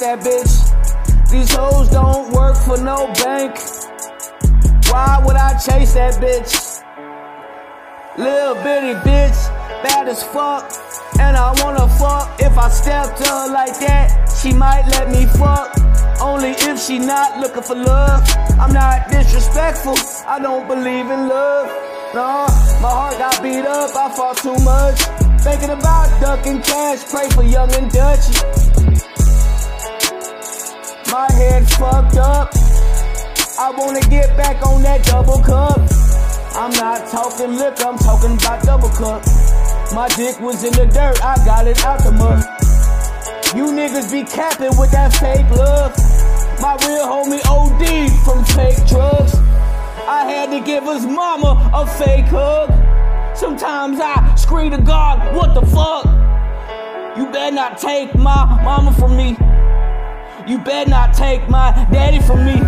that bitch. These hoes don't work for no bank. Why would I chase that bitch? Little bitty bitch, bad as fuck. And I wanna fuck. If I step to her like that, she might let me fuck. Only if she not looking for love. I'm not disrespectful, I don't believe in love. Nah, my heart got beat up, I fought too much. Thinking about ducking cash, pray for young and Dutchy. My head fucked up. I wanna get back on that double cup. I'm not talking liquor, I'm talking about double cup. My dick was in the dirt, I got it out the mud. You niggas be capping with that fake love. My real homie OD from fake drugs. I had to give his mama a fake hug. Sometimes I scream to God, what the fuck? You better not take my mama from me. You better not take my daddy from me.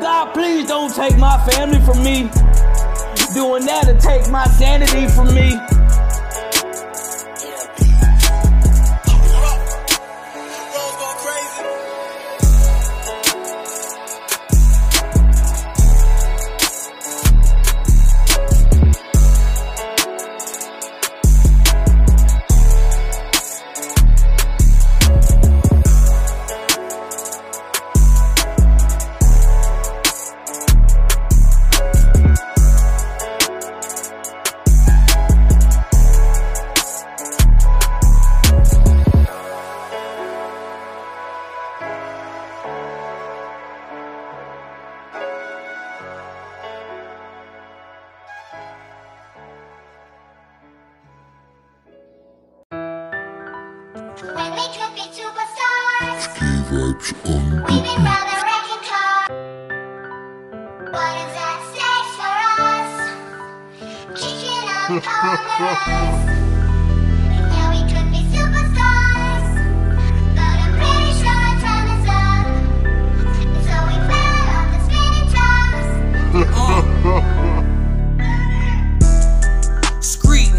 God, please don't take my family from me. Doing that to take my sanity from me. When we superstars, vibes on the that for us? Yeah, we could be superstars, but I'm pretty sure our time is up. So we spinning tops.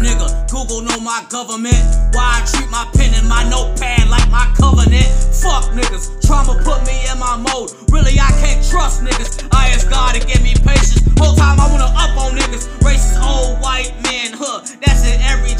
Nigga, Google know my government. Why I treat my and my notepad like my covenant. Fuck niggas, trauma put me in my mode. Really, I can't trust niggas. I ask God to give me patience. Whole time I wanna up on niggas. Racist old white men, huh? That's in every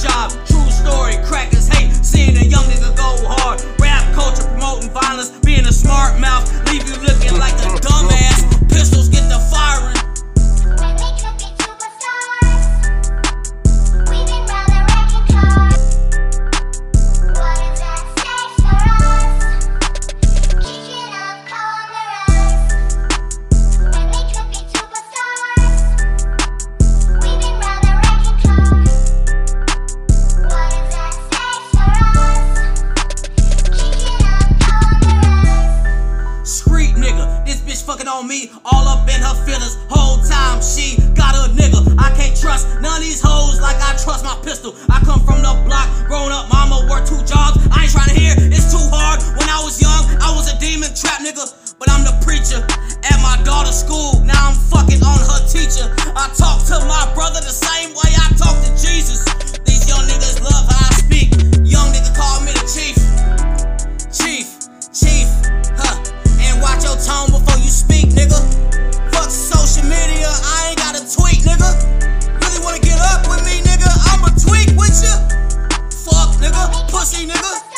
on me, all up in her feelings. Whole time she got a nigga. I can't trust none of these hoes like I trust my pistol. I come from the block, grown up, mama worked two jobs. I ain't trying to hear it's too hard. When I was young, I was a demon trap nigga, but I'm the preacher at my daughter's school. Now I'm fucking on her teacher. I talk to my brother the same way I talk to Jesus. These young niggas love how I speak. Young nigga call me the chief. Chief, chief, huh? And watch your tone before nigga. Fuck social media, I ain't got a tweet, nigga. Really wanna get up with me, nigga? I'ma tweak with you. Fuck, nigga, pussy, nigga.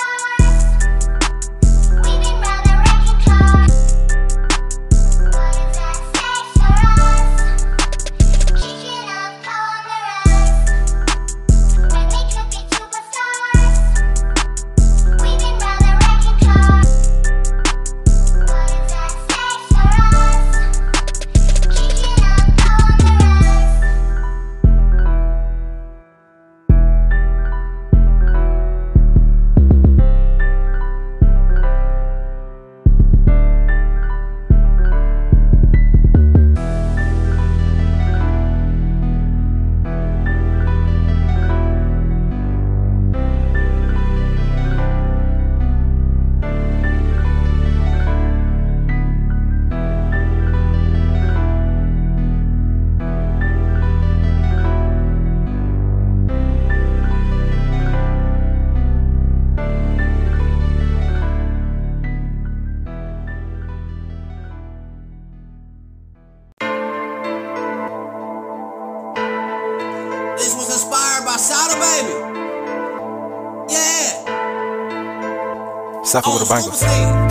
Cypher with a banger.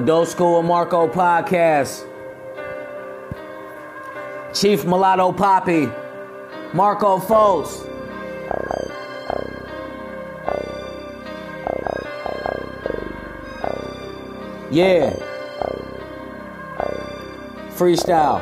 Adult School Marco Podcast, Chief Mulatto Poppy, Marco Fols. Yeah. Freestyle.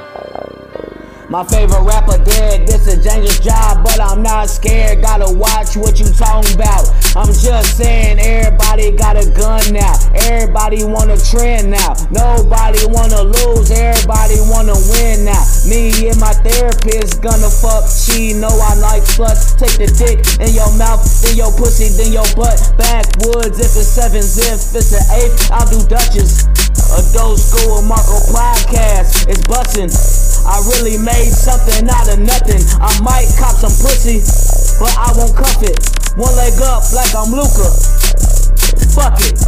My favorite rapper dead, this a dangerous job, but I'm not scared. Gotta watch what you talking about. I'm just saying, everybody got a gun now. Everybody wanna trend now. Nobody wanna lose. Everybody wanna win now. Me and my therapist gonna fuck. She know I like sluts. Take the dick in your mouth, then your pussy, then your butt. Backwoods if it's sevens, if it's an eighth, I'll do Dutchess. Adult Doge School Marco podcast. It's bustin'. I really made something out of nothing. I might cop some pussy, but I won't cuff it. One leg up like I'm Luka. Fuck it.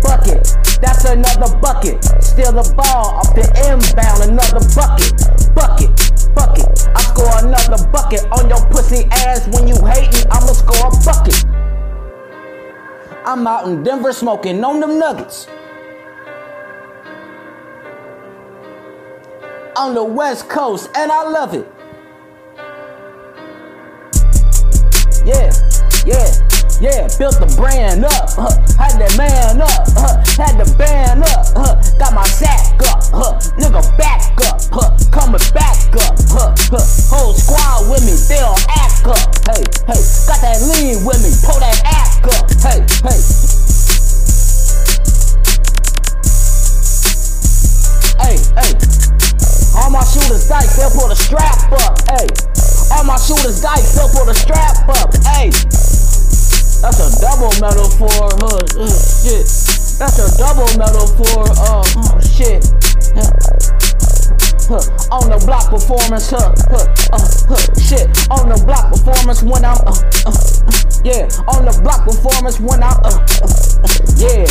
Fuck it. That's another bucket. Steal the ball off the inbound. Another bucket. Bucket. Bucket. I score another bucket on your pussy ass. When you hating, I'ma score a bucket. I'm out in Denver smoking on them nuggets. On the West Coast, and I love it. Yeah, yeah, yeah. Built the brand up, huh. had that man up, huh. had the band up, huh. got my sack up, huh. nigga back up, huh. coming back up, huh. whole squad with me, they all act up, hey, hey, got that lean with me, pull that act up, hey, hey. Hey, hey. All my shooters dice, they'll pull the strap up. Hey. All my shooters dice, they'll pull the strap. That's a double metaphor. Huh, uh, shit. That's a double metaphor. Uh, oh, shit. Huh. On the block performance, huh, huh, uh, huh, shit. On the block performance when I'm, uh, uh, uh, yeah. On the block performance when I'm, uh, uh, uh, yeah.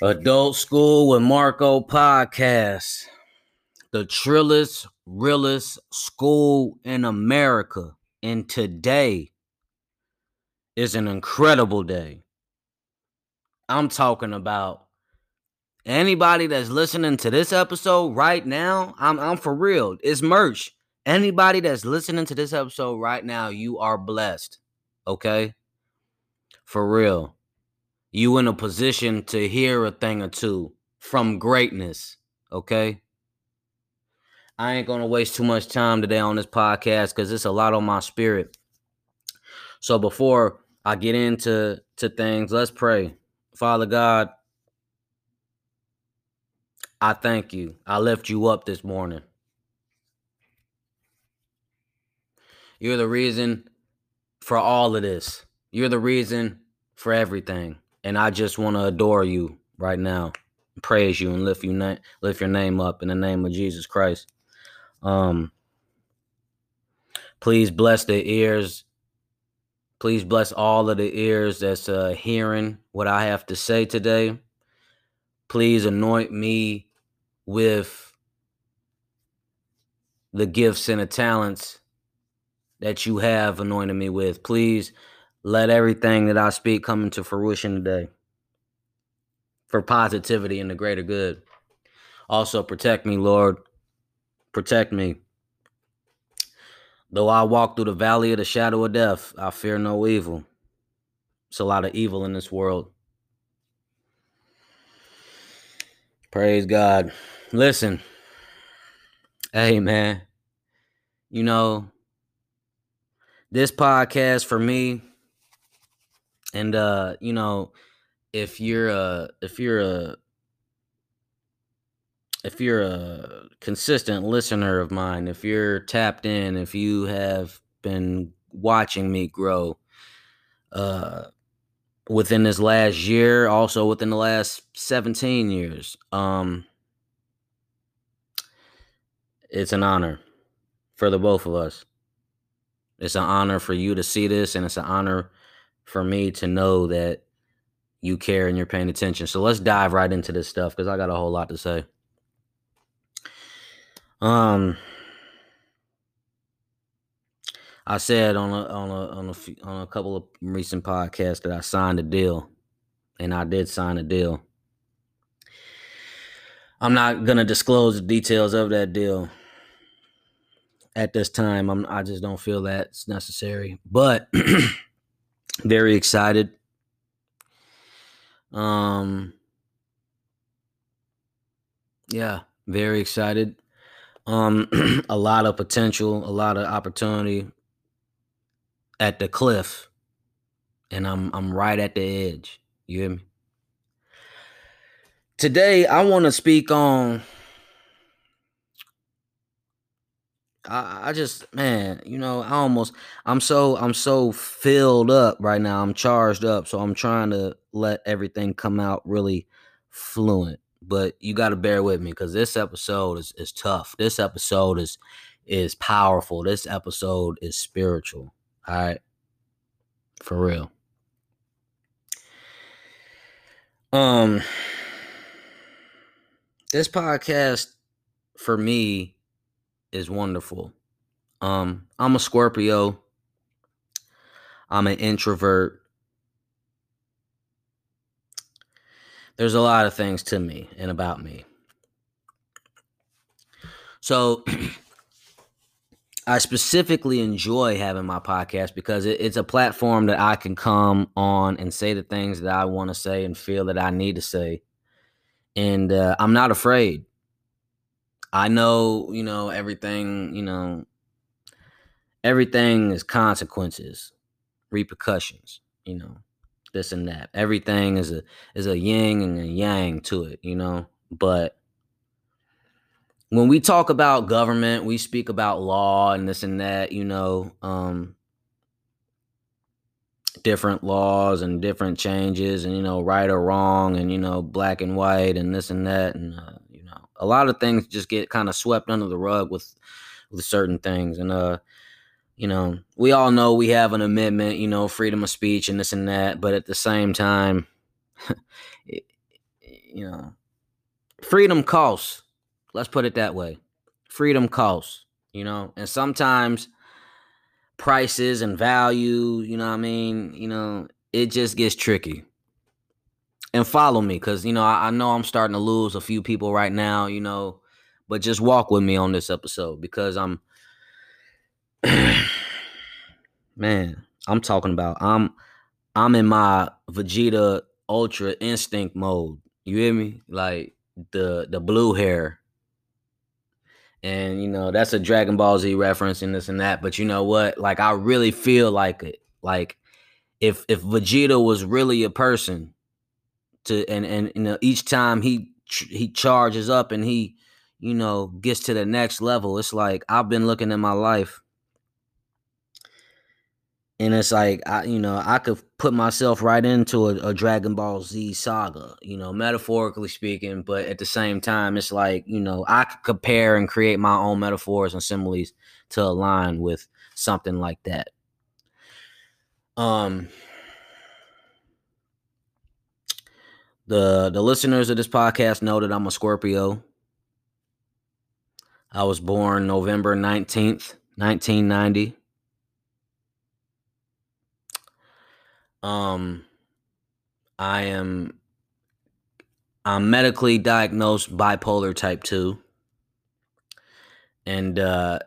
Uh. Adult School with Marco podcast. The trillest, realest school in America. And today is an incredible day. I'm talking about anybody that's listening to this episode right now. I'm, I'm for real. It's merch. Anybody that's listening to this episode right now, you are blessed. Okay? For real you in a position to hear a thing or two from greatness, okay? I ain't gonna waste too much time today on this podcast because it's a lot on my spirit. So before I get into to things, let's pray. Father God, I thank you. I lift you up this morning. You're the reason for all of this. You're the reason for everything and I just want to adore you right now, praise you, and lift you na- lift your name up in the name of Jesus Christ. Um, please bless the ears. Please bless all of the ears that's uh, hearing what I have to say today. Please anoint me with the gifts and the talents that you have anointed me with. Please let everything that I speak come into fruition today for positivity and the greater good. Also, protect me, Lord. Protect me. Though I walk through the valley of the shadow of death, I fear no evil. It's a lot of evil in this world. Praise God. Listen, hey, man, you know, this podcast for me, and uh, you know, if you're a if you're a if you're a consistent listener of mine, if you're tapped in, if you have been watching me grow uh within this last year, also within the last 17 years, um it's an honor for the both of us. It's an honor for you to see this and it's an honor for me to know that you care and you're paying attention. So let's dive right into this stuff because I got a whole lot to say. Um, I said on a on a on a on a couple of recent podcasts that I signed a deal, and I did sign a deal. I'm not gonna disclose the details of that deal at this time. I'm I just don't feel that's necessary, but very excited. Um, yeah, very excited. Um, a lot of potential, a lot of opportunity at the cliff, and I'm I'm right at the edge. You hear me? Today, I want to speak on. I, I just man, you know, I almost I'm so I'm so filled up right now. I'm charged up, so I'm trying to let everything come out really fluent. But you got to bear with me because this episode is is tough. This episode is is powerful. This episode is spiritual. All right. For real. Um this podcast for me is wonderful. Um I'm a Scorpio. I'm an introvert. There's a lot of things to me and about me. So I specifically enjoy having my podcast because it, it's a platform that I can come on and say the things that I want to say and feel that I need to say. And uh, I'm not afraid. I know, you know, everything, you know, everything is consequences, repercussions, you know, this and that. Everything is a is a yin and a yang to it, you know. But when we talk about government, we speak about law and this and that, you know, um, different laws and different changes and, you know, right or wrong and, you know, black and white and this and that. And, uh, you know, a lot of things just get kind of swept under the rug with, with certain things. And, uh, you know, we all know we have an amendment, you know, freedom of speech and this and that. But at the same time, you know, freedom costs Let's put it that way. Freedom costs, you know, and sometimes prices and value, you know I mean? You know, it just gets tricky. And follow me because, you know, I, I, know I'm starting to lose a few people right now, you know, but just walk with me on this episode because I'm, man, I'm talking about, I'm, I'm in my Vegeta Ultra Instinct mode. You hear me? Like the the blue hair and you know that's a Dragon Ball Z reference and this and that. But you know what? Like I really feel like it. Like if if Vegeta was really a person, to and and you know each time he he charges up and he you know gets to the next level, it's like I've been looking at my life and it's like I, you know, I could put myself right into a, a, Dragon Ball Z saga, you know, metaphorically speaking. But at the same time, it's like you know, I could compare and create my own metaphors and similes to align with something like that. Um, the the listeners of this podcast know that I'm a Scorpio. I was born November nineteenth, nineteen ninety. Um, I am I'm medically diagnosed bipolar type 2. And uh,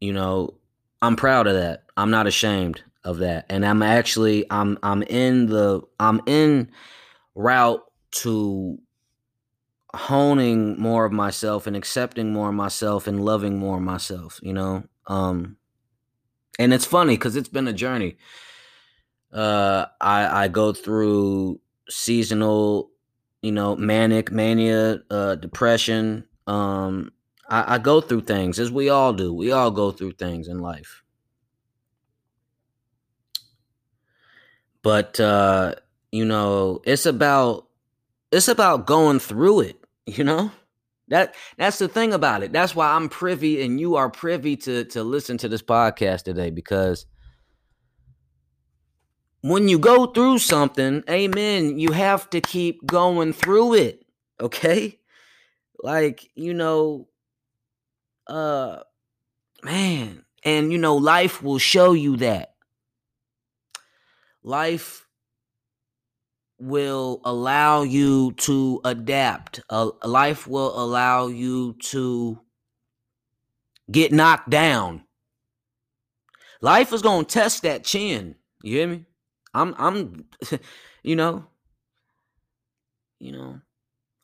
you know, I'm proud of that. I'm not ashamed of that. And I'm actually I'm I'm in the I'm in route to honing more of myself and accepting more of myself and loving more of myself, you know? Um and it's funny cuz it's been a journey uh, I I go through seasonal, you know, manic mania, uh, depression. Um, I, I go through things as we all do. We all go through things in life. But uh, you know, it's about it's about going through it. You know. That that's the thing about it. That's why I'm privy and you are privy to to listen to this podcast today because when you go through something, amen, you have to keep going through it. Okay? Like, you know, uh man, and you know, life will show you that. Life will allow you to adapt. Uh, life will allow you to get knocked down. Life is going to test that chin. You hear me? I'm I'm you know, you know,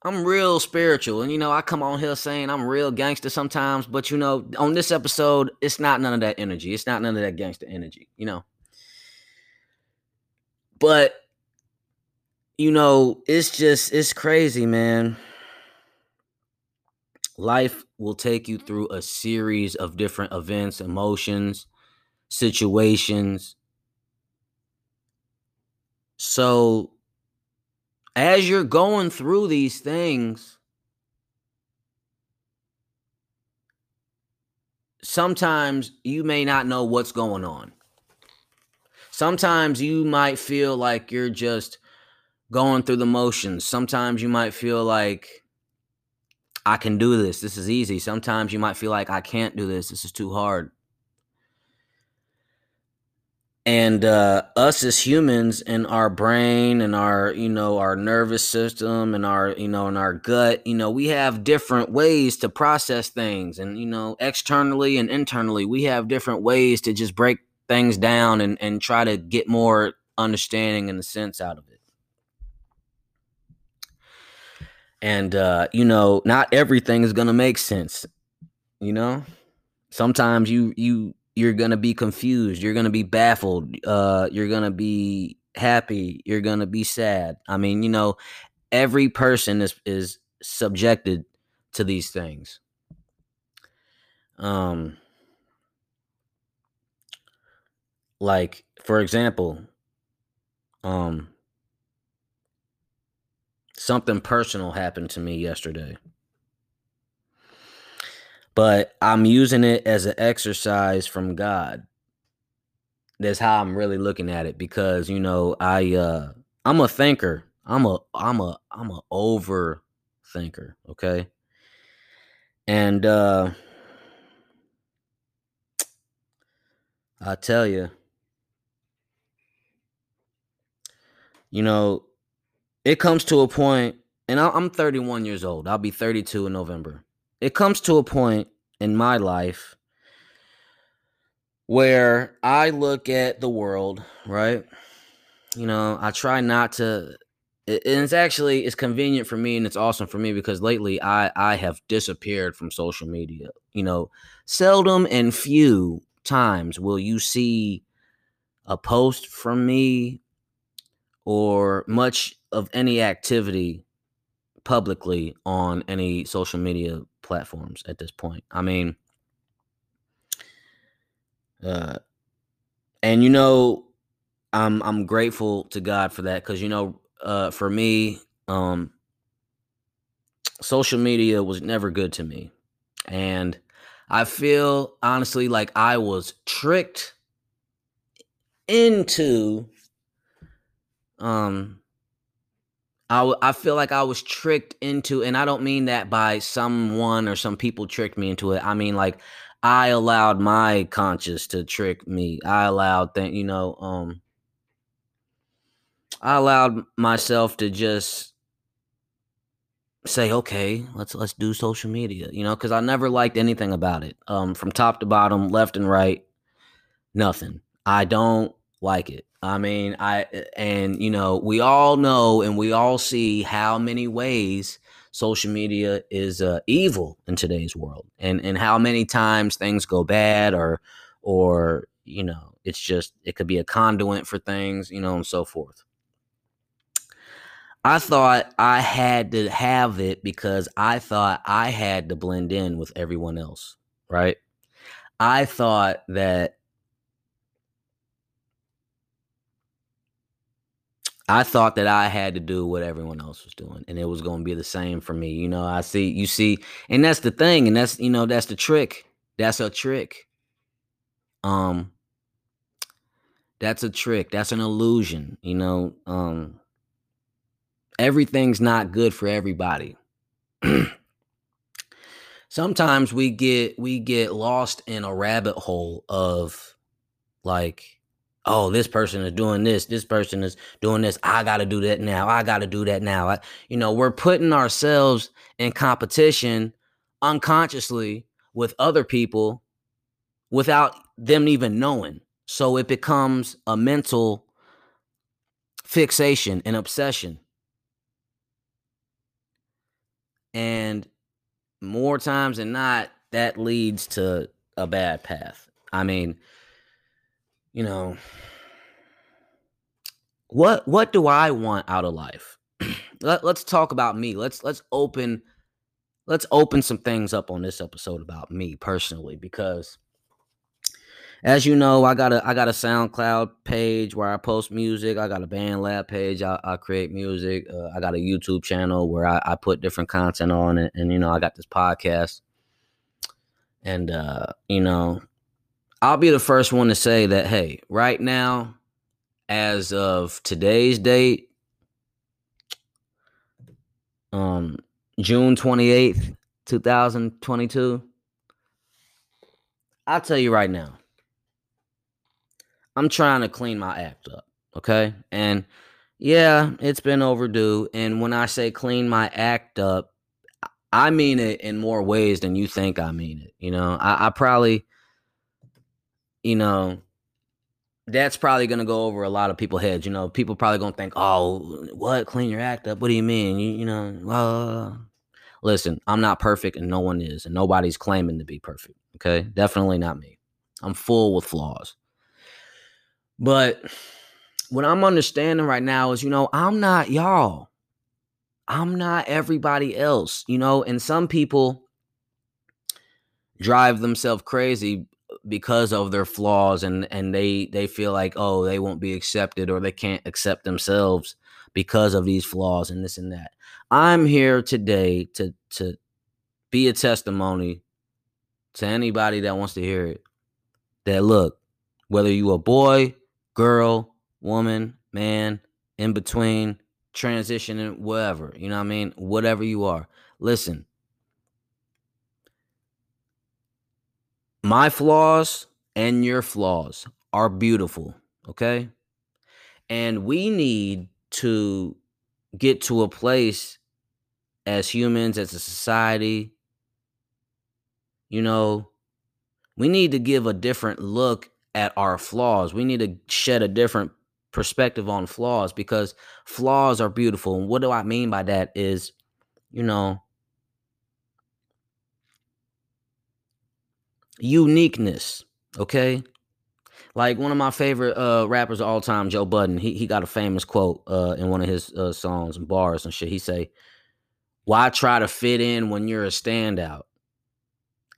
I'm real spiritual. And you know, I come on here saying I'm real gangster sometimes, but you know, on this episode, it's not none of that energy. It's not none of that gangster energy, you know. But you know, it's just it's crazy, man. Life will take you through a series of different events, emotions, situations, so, as you're going through these things, sometimes you may not know what's going on. sometimes you might feel like you're just going through the motions. Sometimes you might feel like I can do this. This is easy. Sometimes you might feel like I can't do this. This is too hard. And uh, us as humans and our brain and our, you know, our nervous system and our, you know, and our gut, you know, we have different ways to process things. And, you know, externally and internally, we have different ways to just break things down and, and try to get more understanding and the sense out of it. And uh, you know, not everything is gonna make sense. You know, sometimes you you you're gonna be confused. You're gonna be baffled. Uh, you're gonna be happy. You're gonna be sad. I mean, you know, every person is is subjected to these things. Um, like for example, um, something personal happened to me yesterday. But I'm using it as an exercise from God. That's how I'm really looking at it because you know, I uh I'm a thinker. I'm a I'm a I'm a over thinker, okay? And uh I tell you, you know, it comes to a point, and I- I'm 31 years old. I'll be 32 in November. It comes to a point in my life where I look at the world, right? You know, I try not to and it's actually it's convenient for me and it's awesome for me because lately I I have disappeared from social media. You know, seldom and few times will you see a post from me or much of any activity publicly on any social media platforms at this point. I mean, uh, and you know, I'm I'm grateful to God for that because you know, uh, for me, um, social media was never good to me, and I feel honestly like I was tricked into um I, feel like I was tricked into, and I don't mean that by someone or some people tricked me into it. I mean like I allowed my conscience to trick me. I allowed that, you know, um, I allowed myself to just say, okay, let's let's do social media, you know, because I never liked anything about it, um, from top to bottom, left and right, nothing. I don't like it. I mean, I and you know, we all know and we all see how many ways social media is uh, evil in today's world, and and how many times things go bad, or or you know, it's just it could be a conduit for things, you know, and so forth. I thought I had to have it because I thought I had to blend in with everyone else, right? I thought that I thought that I had to do what everyone else was doing, and it was going to be the same for me. You know, I see, you see, and that's the thing, and that's you know, that's the trick. That's a trick. Um, that's a trick. That's an illusion. You know, um, everything's not good for everybody. Sometimes we get we get lost in a rabbit hole of like oh this person is doing this this person is doing this i got to do that now i got to do that now. I, you know we're putting ourselves in competition unconsciously with other people without them even knowing. So it becomes a mental fixation and obsession. And more times than not that leads to a bad path. I mean you know what what do i want out of life? Let, let's talk about me. Let's let's open let's open some things up on this episode about me personally because as you know i got a i got a soundcloud page where i post music. I got a band lab page. I, I create music. Uh, i got a youtube channel where I, I put different content on it. And you know i got this podcast. And uh you know I'll be the first one to say that, hey, right now, as of today's date, um, June 28th, 2022, I'll tell you right now, I'm trying to clean my act up, okay? And yeah, it's been overdue. And when I say clean my act up, I mean it in more ways than you think I mean it. You know, I, I probably, you know, that's probably gonna go over a lot of people's heads. You know, people probably gonna think, "Oh, what? Clean your act up? What do you mean? You, you know?" Uh, listen, I'm not perfect, and no one is, and nobody's claiming to be perfect. Okay, definitely not me. I'm full with flaws, but what I'm understanding right now is, you know, I'm not y'all. I'm not everybody else, you know, and some people drive themselves crazy because of their flaws and and they they feel like oh they won't be accepted or they can't accept themselves because of these flaws and this and that. I'm here today to to be a testimony to anybody that wants to hear it. That look, whether you a boy, girl, woman, man, in between, transitioning, whatever, you know what I mean? Whatever you are. Listen, my flaws and your flaws are beautiful, okay? And we need to get to a place as humans, as a society, you know, we need to give a different look at our flaws. We need to shed a different perspective on flaws because flaws are beautiful. And what do I mean by that is, you know, uniqueness, okay? Like one of my favorite uh rappers of all time, Joe Budden, he he got a famous quote uh in one of his uh, songs and bars and shit. He say, "Why try to fit in when you're a standout?"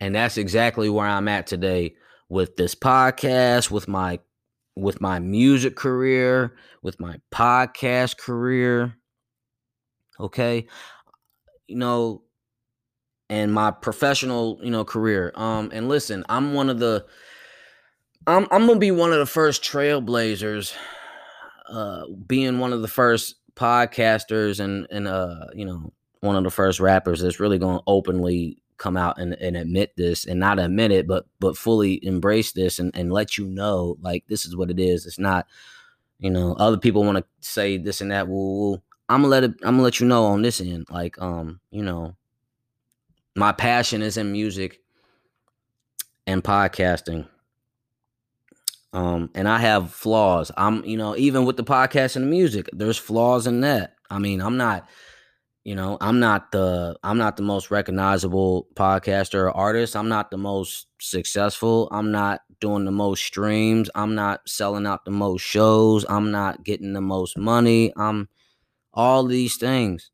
And that's exactly where I'm at today with this podcast, with my with my music career, with my podcast career. Okay? You know, and my professional, you know, career. Um and listen, I'm one of the I'm I'm to be one of the first trailblazers uh being one of the first podcasters and and uh you know, one of the first rappers that's really to openly come out and, and admit this and not admit it but but fully embrace this and, and let you know like this is what it is it's not you know other people want to say this and that woo. i'm gonna let it i'm gonna let you know on this end like um you know my passion is in music and podcasting. Um and i have flaws. I'm you know even with the podcast and the music there's flaws in that. I mean i'm not you know i'm not the i'm not the most recognizable podcaster or artist. I'm not the most successful. I'm not doing the most streams. I'm not selling out the most shows. I'm not getting the most money. I'm all these things.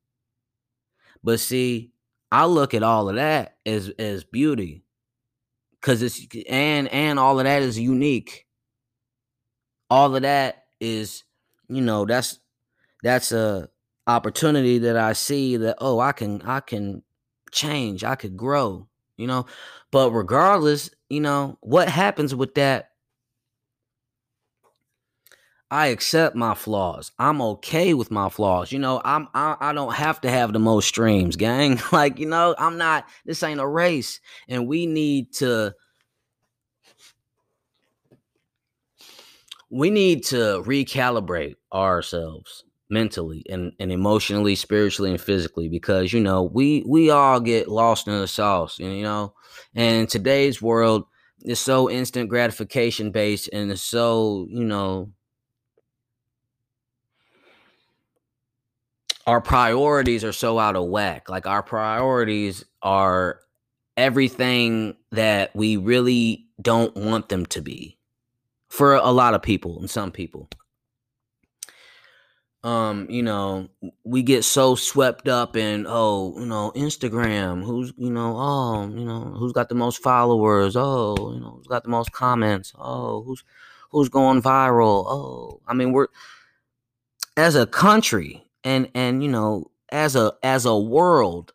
But see i look at all of that as as beauty because it's and and all of that is unique all of that is you know that's that's a opportunity that I see that oh I can I can change, I could grow, you know. But regardless, you know, what happens with that I accept my flaws. I'm okay with my flaws. You know, I'm I, I don't have to have the most streams, gang. like, you know, I'm not this ain't a race and we need to we need to recalibrate ourselves mentally and, and emotionally spiritually and physically because you know we we all get lost in the sauce you know and today's world is so instant gratification based and it's so you know our priorities are so out of whack. Like our priorities are everything that we really don't want them to be for a lot of people and some people. Um, you know, we get so swept up in oh, you know, Instagram, who's you know, oh, you know, who's got the most followers, oh, you know, who's got the most comments, oh, who's who's going viral, oh, I mean, we're as a country and and you know, as a as a world,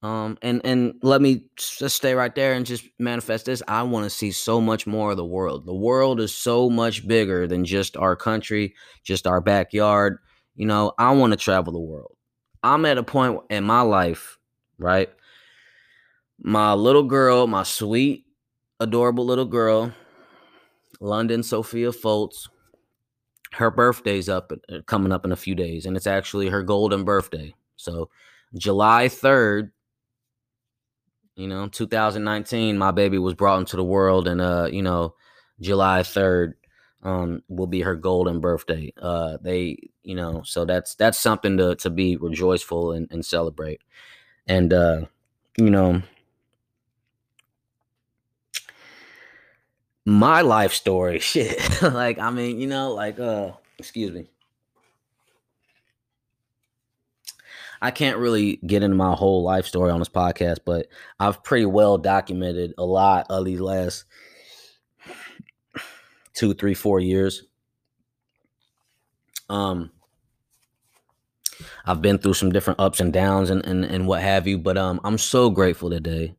Um, and and let me just stay right there and just manifest this. I want to see so much more of the world. The world is so much bigger than just our country, just our backyard. You know, I want to travel the world. I'm at a point in my life, right? My little girl, my sweet, adorable little girl, London Sophia Foltz, her birthday's up uh, coming up in a few days, and it's actually her golden birthday. So July 3rd, you know, 2019, my baby was brought into the world, and uh, you know, July 3rd um will be her golden birthday. Uh they, you know, so that's that's something to to be rejoiceful and, and celebrate. And uh, you know, my life story, shit. like, I mean, you know, like uh, excuse me. I can't really get into my whole life story on this podcast, but I've pretty well documented a lot of these last two, three, four years. Um, I've been through some different ups and downs and, and, and what have you, but um, I'm so grateful today.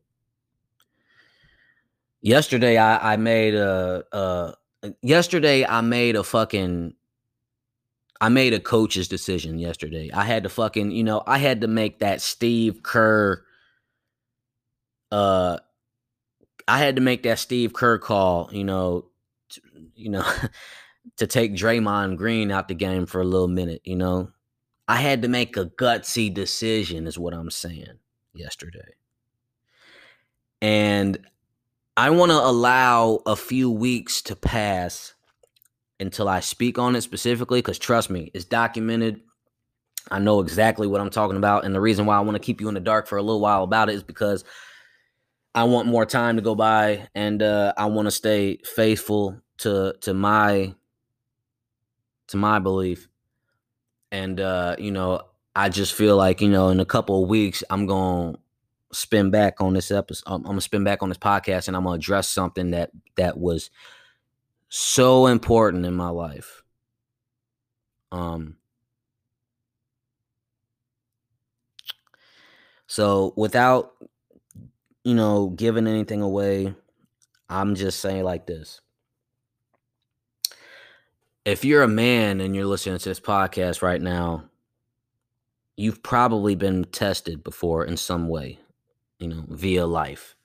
Yesterday, I, I made a, a yesterday I made a fucking I made a coach's decision yesterday. I had to fucking, you know, I had to make that Steve Kerr uh I had to make that Steve Kerr call, you know, to, you know, to take Draymond Green out the game for a little minute, you know. I had to make a gutsy decision is what I'm saying yesterday. And I want to allow a few weeks to pass until I speak on it specifically, because trust me, it's documented. I know exactly what I'm talking about. And the reason why I want to keep you in the dark for a little while about it is because I want more time to go by and uh, I want to stay faithful to to my to my belief. And uh, you know, I just feel like, you know, in a couple of weeks I'm going to spin back on this episode. I'm, I'm to spin back on this podcast and I'm to address something that that was so important in my life. Um so without you know giving anything away, I'm just saying like this. If you're a man and you're listening to this podcast right now, you've probably been tested before in some way, you know, via life.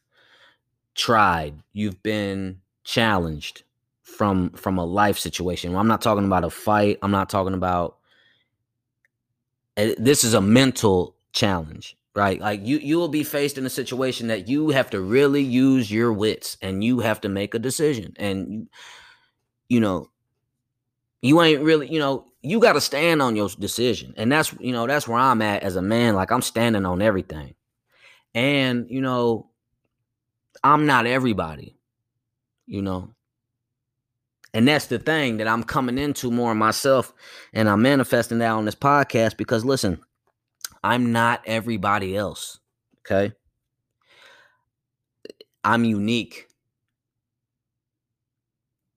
Tried, you've been challenged, from from a life situation. I'm not talking about a fight. I'm not talking about eh, this is a mental challenge, right? Like you you will be faced in a situation that you have to really use your wits and you have to make a decision. And you, you know, you ain't really, you know, you got to stand on your decision. And that's, you know, that's where I'm at as a man. Like I'm standing on everything. And, you know, I'm not everybody, you know. And that's the thing that I'm coming into more myself and I'm manifesting that on this podcast because listen, I'm not everybody else. Okay. I'm unique.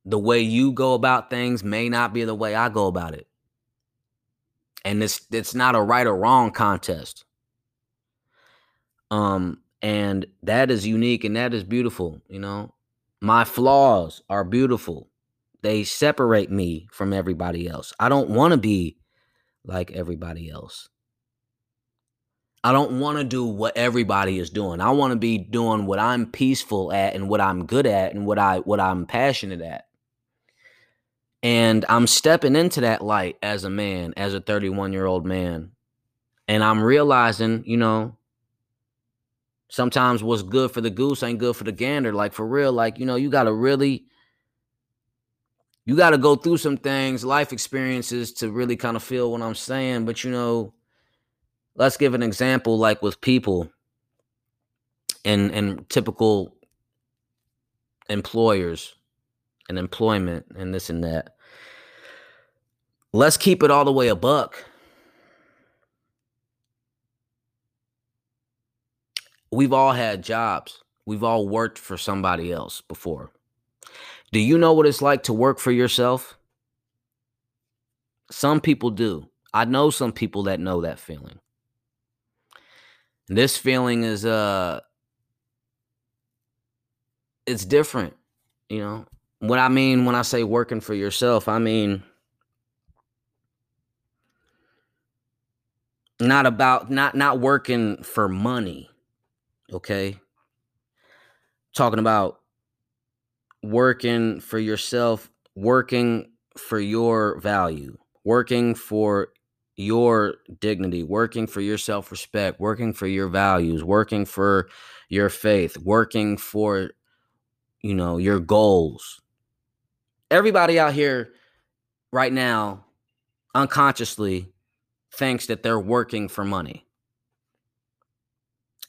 The way you go about things may not be the way I go about it. And it's it's not a right or wrong contest. Um and that is unique and that is beautiful, you know. My flaws are beautiful they separate me from everybody else. I don't want to be like everybody else. I don't want to do what everybody is doing. I want to be doing what I'm peaceful at and what I'm good at and what I what I'm passionate at. And I'm stepping into that light as a man, as a 31-year-old man. And I'm realizing, you know, sometimes what's good for the goose ain't good for the gander. Like for real, like, you know, you got to really you got to go through some things, life experiences to really kind of feel what I'm saying. But you know, let's give an example like with people and and typical employers and employment and this and that. Let's keep it all the way a buck. We've all had jobs. We've all worked for somebody else before. Do you know what it's like to work for yourself? Some people do. I know some people that know that feeling. This feeling is uh it's different, you know. What I mean when I say working for yourself, I mean not about not not working for money, okay? Talking about working for yourself, working for your value, working for your dignity, working for your self respect, working for your values, working for your faith, working for, you know, your goals. Everybody out here right now, unconsciously, thinks that they're working for money.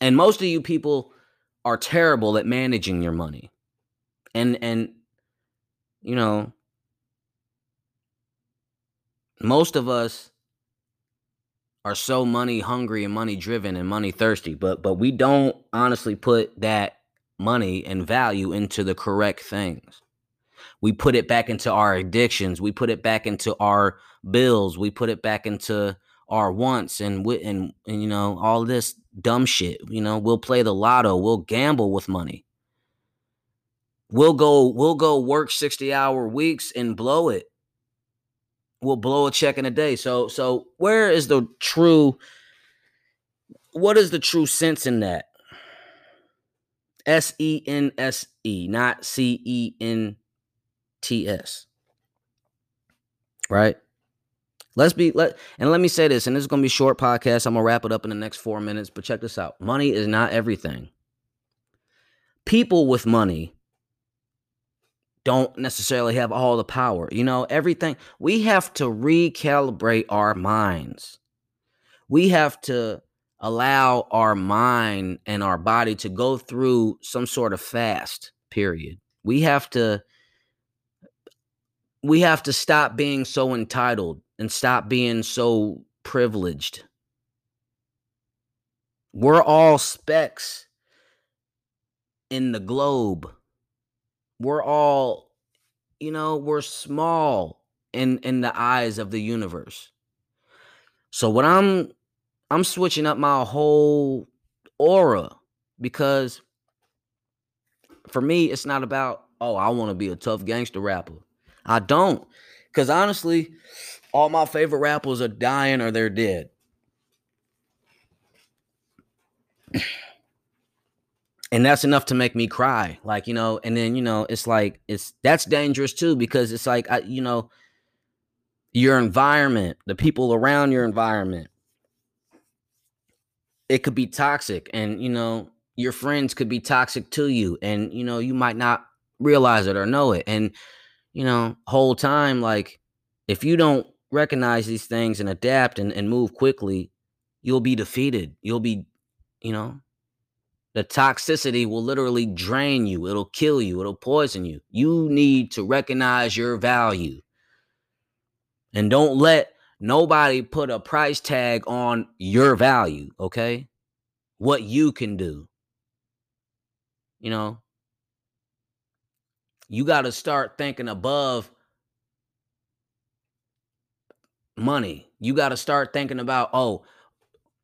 And most of you people are terrible at managing your money. And, and, you know, most of us are so money hungry and money driven and money thirsty but but we don't honestly put that money and value into the correct things. We put it back into our addictions. We put it back into our bills. We put it back into our wants and and, and you know all this dumb shit you know we'll play the lotto we'll gamble with money we'll go we'll go work 60 hour weeks and blow it We'll blow a check in a day. So so where is the true what is the true sense in that? S E N S E, not C E N T S. Right? Let's be let and let me say this, and this is gonna be short podcast. I'm gonna wrap it up in the next four minutes, but check this out. Money is not everything. People with money don't necessarily have all the power. You know, everything. We have to recalibrate our minds. We have to allow our mind and our body to go through some sort of fast period. We have to we have to stop being so entitled and stop being so privileged. We're all specks in the globe. We're all you know we're small in in the eyes of the universe. So what i'm i'm switching up my whole aura because for me it's not about oh i want to be a tough gangster rapper i don't. Because honestly all my favorite rappers are dying or they're dead. And that's enough to make me cry. Like you know and then you know it's like it's that's dangerous too because it's like I, you know your environment the people around your environment it could be toxic. And you know your friends could be toxic to you. And you know you might not realize it or know it. And you know whole time like if you don't recognize these things and adapt and, and move quickly you'll be defeated you'll be you know the toxicity will literally drain you, it'll kill you, it'll poison you. You need to recognize your value. And don't let nobody put a price tag on your value, okay? What you can do. You know, you got to start thinking above money. You got to start thinking about, oh,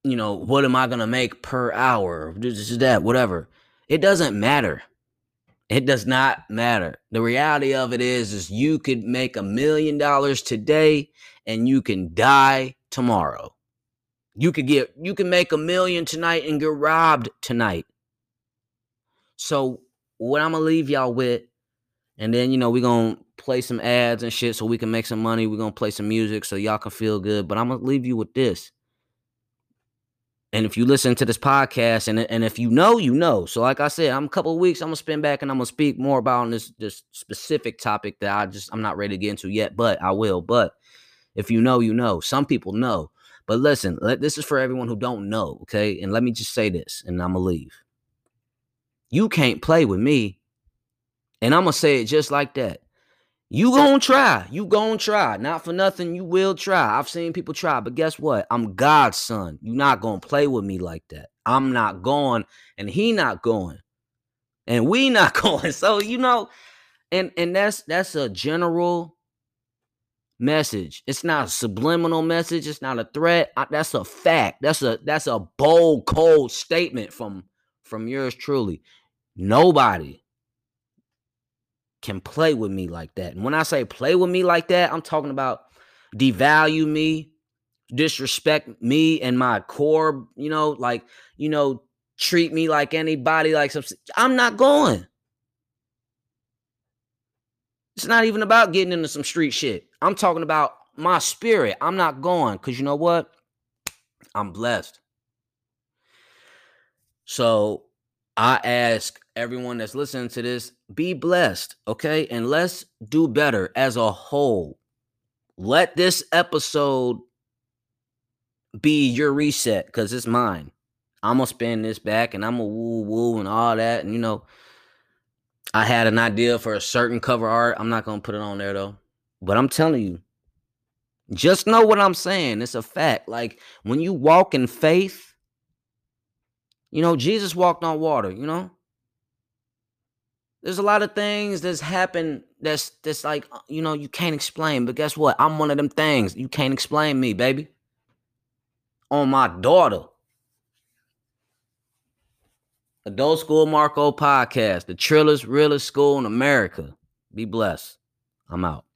you know, what am I gonna make per hour? This is that, whatever. It doesn't matter. It does not matter. The reality of it is, is you could make a million dollars today and you can die tomorrow. You could get you can make a million tonight and get robbed tonight. So what I'm gonna leave y'all with, and then you know, we're gonna play some ads and shit so we can make some money. We're gonna play some music so y'all can feel good. But I'm gonna leave you with this. And if you listen to this podcast and, and if you know you know. So like i said i'm a couple weeks i'm gonna spin back and i'm gonna speak more about this this specific topic that i just i'm not ready to get into yet but i will. But if you know you know. Some people know. But listen let, this is for everyone who don't know okay? And let me just say this and i'm gonna leave. You can't play with me and i'm gonna say it just like that you gonna try. You gonna try. Not for nothing, you will try. I've seen people try, but guess what? I'm God's son. You're not gonna play with me like that. I'm not going, and he not going, and we not going. So you know, and and that's that's a general message. It's not a subliminal message. It's not a threat. I, that's a fact. That's a that's a bold, cold statement from from yours truly. Nobody can play with me like that. And when I say play with me like that, I'm talking about devalue me, disrespect me and my core, you know, like, you know, treat me like anybody like some I'm not going. It's not even about getting into some street shit. I'm talking about my spirit. I'm not going because you know what? I'm blessed. So I ask everyone that's listening to this be blessed, okay? And let's do better as a whole. Let this episode be your reset because it's mine. I'm gonna spin this back and I'm gonna woo woo and all that. And you know, I had an idea for a certain cover art. I'm not gonna put it on there though. But I'm telling you, just know what I'm saying. It's a fact. Like when you walk in faith, you know, Jesus walked on water, you know? There's a lot of things that's happened that's that's like, uh, you know, you can't explain. But guess what? I'm one of them things. You can't explain me, baby. On my daughter. Adult School Marco podcast, the trillest, realest school in America. Be blessed. I'm out.